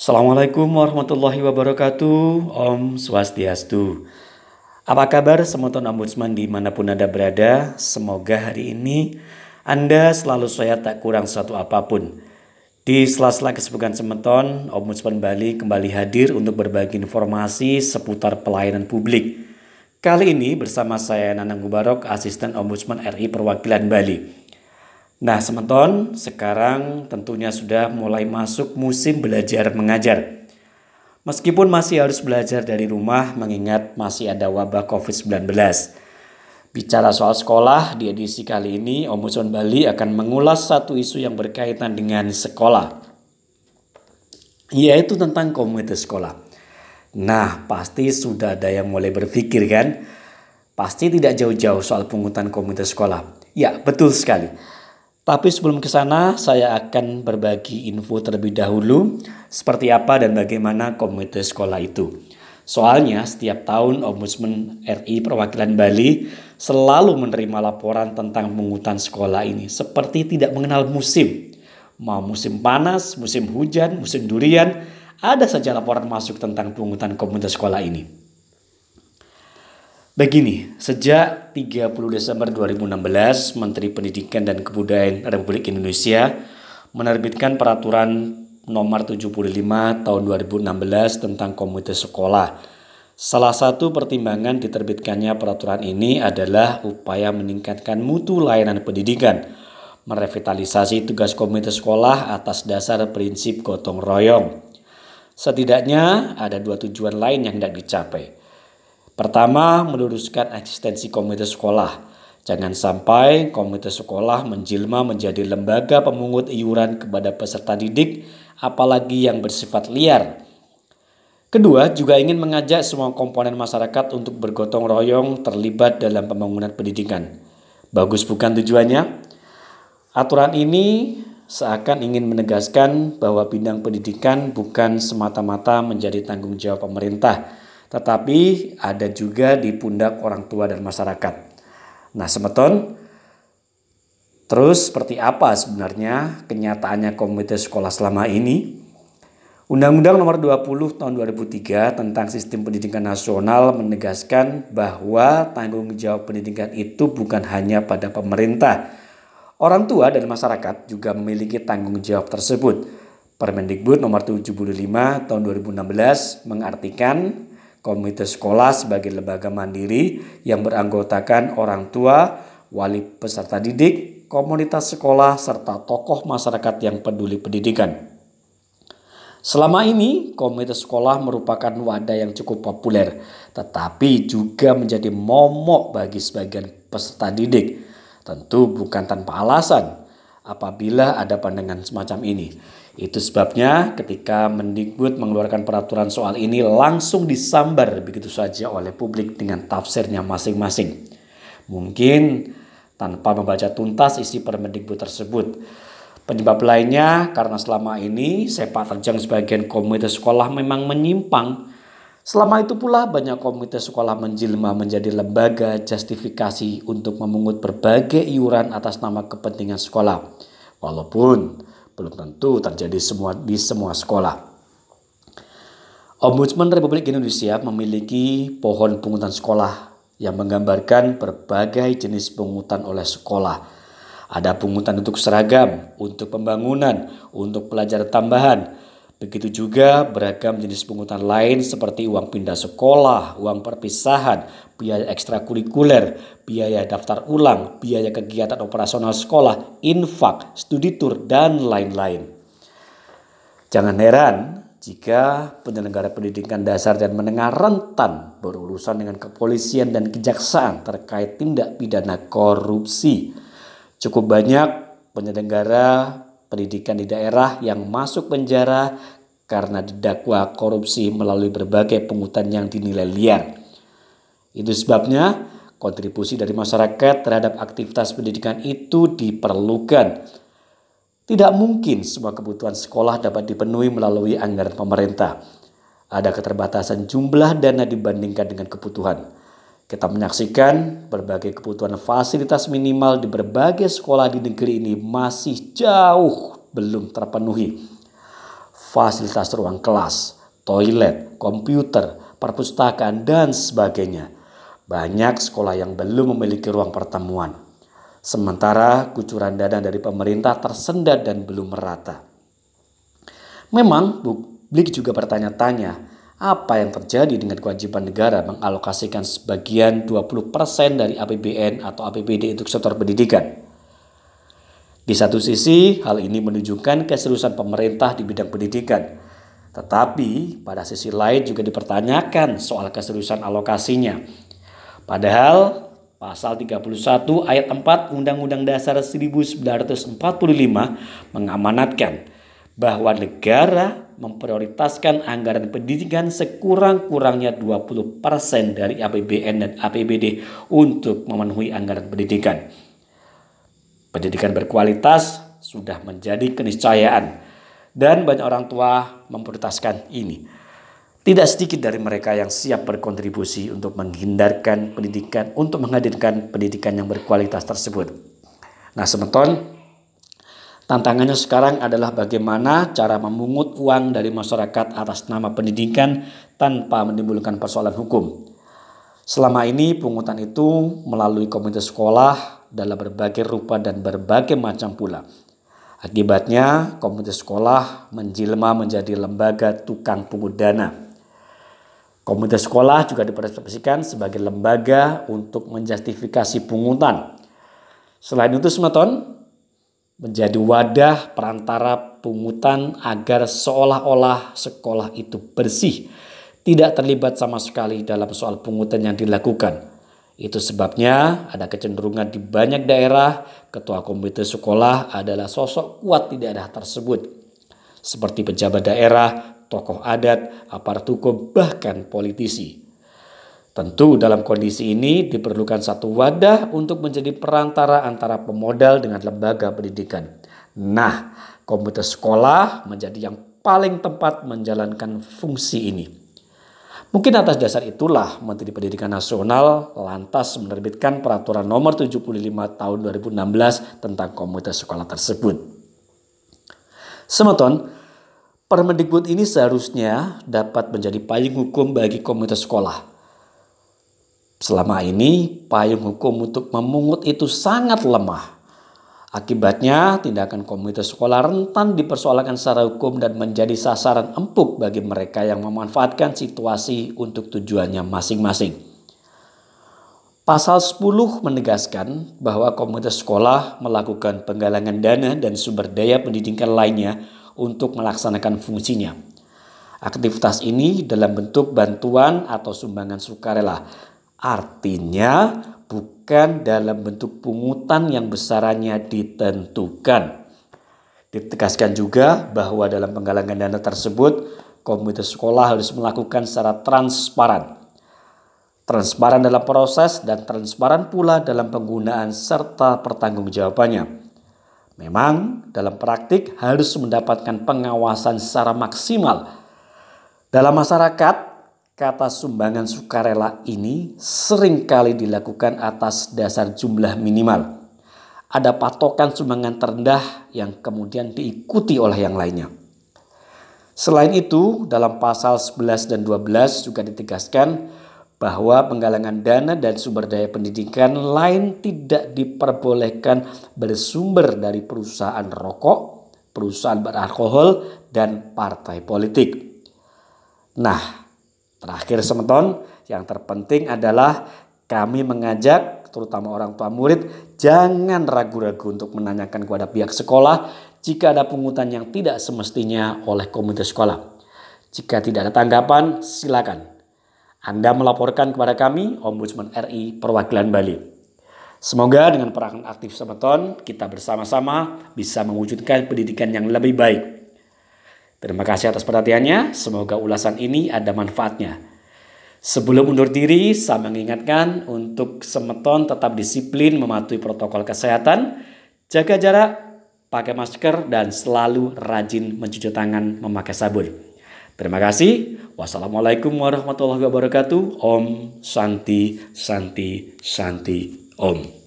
Assalamualaikum warahmatullahi wabarakatuh. Om Swastiastu. Apa kabar? Semoton ombudsman di mana pun Anda berada. Semoga hari ini Anda selalu sehat tak kurang satu apa pun. Di sela-sela kesibukan semeton Ombudsman Bali kembali hadir untuk berbagi informasi seputar pelayanan publik. Kali ini bersama saya Nanang Gubarok, Asisten Ombudsman RI Perwakilan Bali Nah, sementon, sekarang tentunya sudah mulai masuk musim belajar mengajar. Meskipun masih harus belajar dari rumah mengingat masih ada wabah COVID-19. Bicara soal sekolah, di edisi kali ini Ombudsman Bali akan mengulas satu isu yang berkaitan dengan sekolah. Yaitu tentang komunitas sekolah. Nah, pasti sudah ada yang mulai berpikir kan? Pasti tidak jauh-jauh soal pungutan komunitas sekolah. Ya, betul sekali. Tapi sebelum ke sana, saya akan berbagi info terlebih dahulu seperti apa dan bagaimana komite sekolah itu. Soalnya setiap tahun Ombudsman RI Perwakilan Bali selalu menerima laporan tentang pungutan sekolah ini seperti tidak mengenal musim. Mau musim panas, musim hujan, musim durian, ada saja laporan masuk tentang pungutan komunitas sekolah ini. Begini, sejak 30 Desember 2016, Menteri Pendidikan dan Kebudayaan Republik Indonesia menerbitkan peraturan nomor 75 tahun 2016 tentang komunitas sekolah. Salah satu pertimbangan diterbitkannya peraturan ini adalah upaya meningkatkan mutu layanan pendidikan, merevitalisasi tugas komunitas sekolah atas dasar prinsip gotong royong. Setidaknya ada dua tujuan lain yang tidak dicapai. Pertama, meluruskan eksistensi komunitas sekolah. Jangan sampai komunitas sekolah menjelma menjadi lembaga pemungut iuran kepada peserta didik, apalagi yang bersifat liar. Kedua, juga ingin mengajak semua komponen masyarakat untuk bergotong royong terlibat dalam pembangunan pendidikan. Bagus bukan tujuannya? Aturan ini seakan ingin menegaskan bahwa bidang pendidikan bukan semata-mata menjadi tanggung jawab pemerintah, tetapi ada juga di pundak orang tua dan masyarakat. Nah, semeton, terus seperti apa sebenarnya kenyataannya komunitas sekolah selama ini? Undang-Undang Nomor 20 Tahun 2003 tentang Sistem Pendidikan Nasional menegaskan bahwa tanggung jawab pendidikan itu bukan hanya pada pemerintah. Orang tua dan masyarakat juga memiliki tanggung jawab tersebut. Permendikbud Nomor 75 Tahun 2016 mengartikan Komite sekolah sebagai lembaga mandiri yang beranggotakan orang tua, wali peserta didik, komunitas sekolah, serta tokoh masyarakat yang peduli pendidikan. Selama ini, komunitas sekolah merupakan wadah yang cukup populer, tetapi juga menjadi momok bagi sebagian peserta didik. Tentu bukan tanpa alasan apabila ada pandangan semacam ini. Itu sebabnya ketika Mendikbud mengeluarkan peraturan soal ini langsung disambar begitu saja oleh publik dengan tafsirnya masing-masing. Mungkin tanpa membaca tuntas isi Permendikbud tersebut. Penyebab lainnya karena selama ini sepak terjang sebagian komunitas sekolah memang menyimpang. Selama itu pula banyak komunitas sekolah menjelma menjadi lembaga justifikasi untuk memungut berbagai iuran atas nama kepentingan sekolah. Walaupun belum tentu terjadi semua di semua sekolah. Ombudsman Republik Indonesia memiliki pohon pungutan sekolah yang menggambarkan berbagai jenis pungutan oleh sekolah. Ada pungutan untuk seragam, untuk pembangunan, untuk pelajaran tambahan, Begitu juga beragam jenis pungutan lain seperti uang pindah sekolah, uang perpisahan, biaya ekstrakurikuler, biaya daftar ulang, biaya kegiatan operasional sekolah, infak, studi tur, dan lain-lain. Jangan heran jika penyelenggara pendidikan dasar dan menengah rentan berurusan dengan kepolisian dan kejaksaan terkait tindak pidana korupsi. Cukup banyak penyelenggara pendidikan di daerah yang masuk penjara karena didakwa korupsi melalui berbagai pungutan yang dinilai liar. Itu sebabnya kontribusi dari masyarakat terhadap aktivitas pendidikan itu diperlukan. Tidak mungkin semua kebutuhan sekolah dapat dipenuhi melalui anggaran pemerintah. Ada keterbatasan jumlah dana dibandingkan dengan kebutuhan. Kita menyaksikan berbagai kebutuhan fasilitas minimal di berbagai sekolah di negeri ini masih jauh belum terpenuhi. fasilitas ruang kelas, toilet, komputer, perpustakaan, dan sebagainya. Banyak sekolah yang belum memiliki ruang pertemuan. Sementara kucuran dana dari pemerintah tersendat dan belum merata. Memang publik juga bertanya-tanya, apa yang terjadi dengan kewajiban negara mengalokasikan sebagian 20% dari APBN atau APBD untuk sektor pendidikan? Di satu sisi, hal ini menunjukkan keseriusan pemerintah di bidang pendidikan. Tetapi, pada sisi lain juga dipertanyakan soal keseriusan alokasinya. Padahal, pasal 31 ayat 4 Undang-Undang Dasar 1945 mengamanatkan bahwa negara memprioritaskan anggaran pendidikan sekurang-kurangnya 20% dari APBN dan APBD untuk memenuhi anggaran pendidikan. Pendidikan berkualitas sudah menjadi keniscayaan dan banyak orang tua memprioritaskan ini. Tidak sedikit dari mereka yang siap berkontribusi untuk menghindarkan pendidikan, untuk menghadirkan pendidikan yang berkualitas tersebut. Nah, semeton, tantangannya sekarang adalah bagaimana cara memungut uang dari masyarakat atas nama pendidikan tanpa menimbulkan persoalan hukum. Selama ini pungutan itu melalui komite sekolah dalam berbagai rupa dan berbagai macam pula. Akibatnya, komunitas sekolah menjelma menjadi lembaga tukang pungut dana. Komunitas sekolah juga dipersepsikan sebagai lembaga untuk menjustifikasi pungutan. Selain itu, semeton menjadi wadah perantara pungutan agar seolah-olah sekolah itu bersih, tidak terlibat sama sekali dalam soal pungutan yang dilakukan itu sebabnya ada kecenderungan di banyak daerah ketua komite sekolah adalah sosok kuat di daerah tersebut. Seperti pejabat daerah, tokoh adat, aparat hukum, bahkan politisi. Tentu dalam kondisi ini diperlukan satu wadah untuk menjadi perantara antara pemodal dengan lembaga pendidikan. Nah, komite sekolah menjadi yang paling tepat menjalankan fungsi ini. Mungkin atas dasar itulah Menteri Pendidikan Nasional lantas menerbitkan peraturan nomor 75 tahun 2016 tentang komunitas sekolah tersebut. Semeton, Permendikbud ini seharusnya dapat menjadi payung hukum bagi komunitas sekolah. Selama ini, payung hukum untuk memungut itu sangat lemah Akibatnya, tindakan komunitas sekolah rentan dipersoalkan secara hukum dan menjadi sasaran empuk bagi mereka yang memanfaatkan situasi untuk tujuannya masing-masing. Pasal 10 menegaskan bahwa komunitas sekolah melakukan penggalangan dana dan sumber daya pendidikan lainnya untuk melaksanakan fungsinya. Aktivitas ini dalam bentuk bantuan atau sumbangan sukarela. Artinya bukan dalam bentuk pungutan yang besarannya ditentukan. Ditegaskan juga bahwa dalam penggalangan dana tersebut, komunitas sekolah harus melakukan secara transparan. Transparan dalam proses dan transparan pula dalam penggunaan serta pertanggungjawabannya. Memang dalam praktik harus mendapatkan pengawasan secara maksimal. Dalam masyarakat, Kata sumbangan sukarela ini sering kali dilakukan atas dasar jumlah minimal. Ada patokan sumbangan terendah yang kemudian diikuti oleh yang lainnya. Selain itu, dalam pasal 11 dan 12 juga ditegaskan bahwa penggalangan dana dan sumber daya pendidikan lain tidak diperbolehkan bersumber dari perusahaan rokok, perusahaan beralkohol, dan partai politik. Nah, Terakhir semeton, yang terpenting adalah kami mengajak terutama orang tua murid jangan ragu-ragu untuk menanyakan kepada pihak sekolah jika ada pungutan yang tidak semestinya oleh komunitas sekolah. Jika tidak ada tanggapan, silakan. Anda melaporkan kepada kami, Ombudsman RI Perwakilan Bali. Semoga dengan peran aktif semeton, kita bersama-sama bisa mewujudkan pendidikan yang lebih baik Terima kasih atas perhatiannya. Semoga ulasan ini ada manfaatnya. Sebelum undur diri, saya mengingatkan untuk semeton tetap disiplin mematuhi protokol kesehatan, jaga jarak, pakai masker, dan selalu rajin mencuci tangan memakai sabun. Terima kasih. Wassalamualaikum warahmatullahi wabarakatuh. Om Santi Santi Santi Om.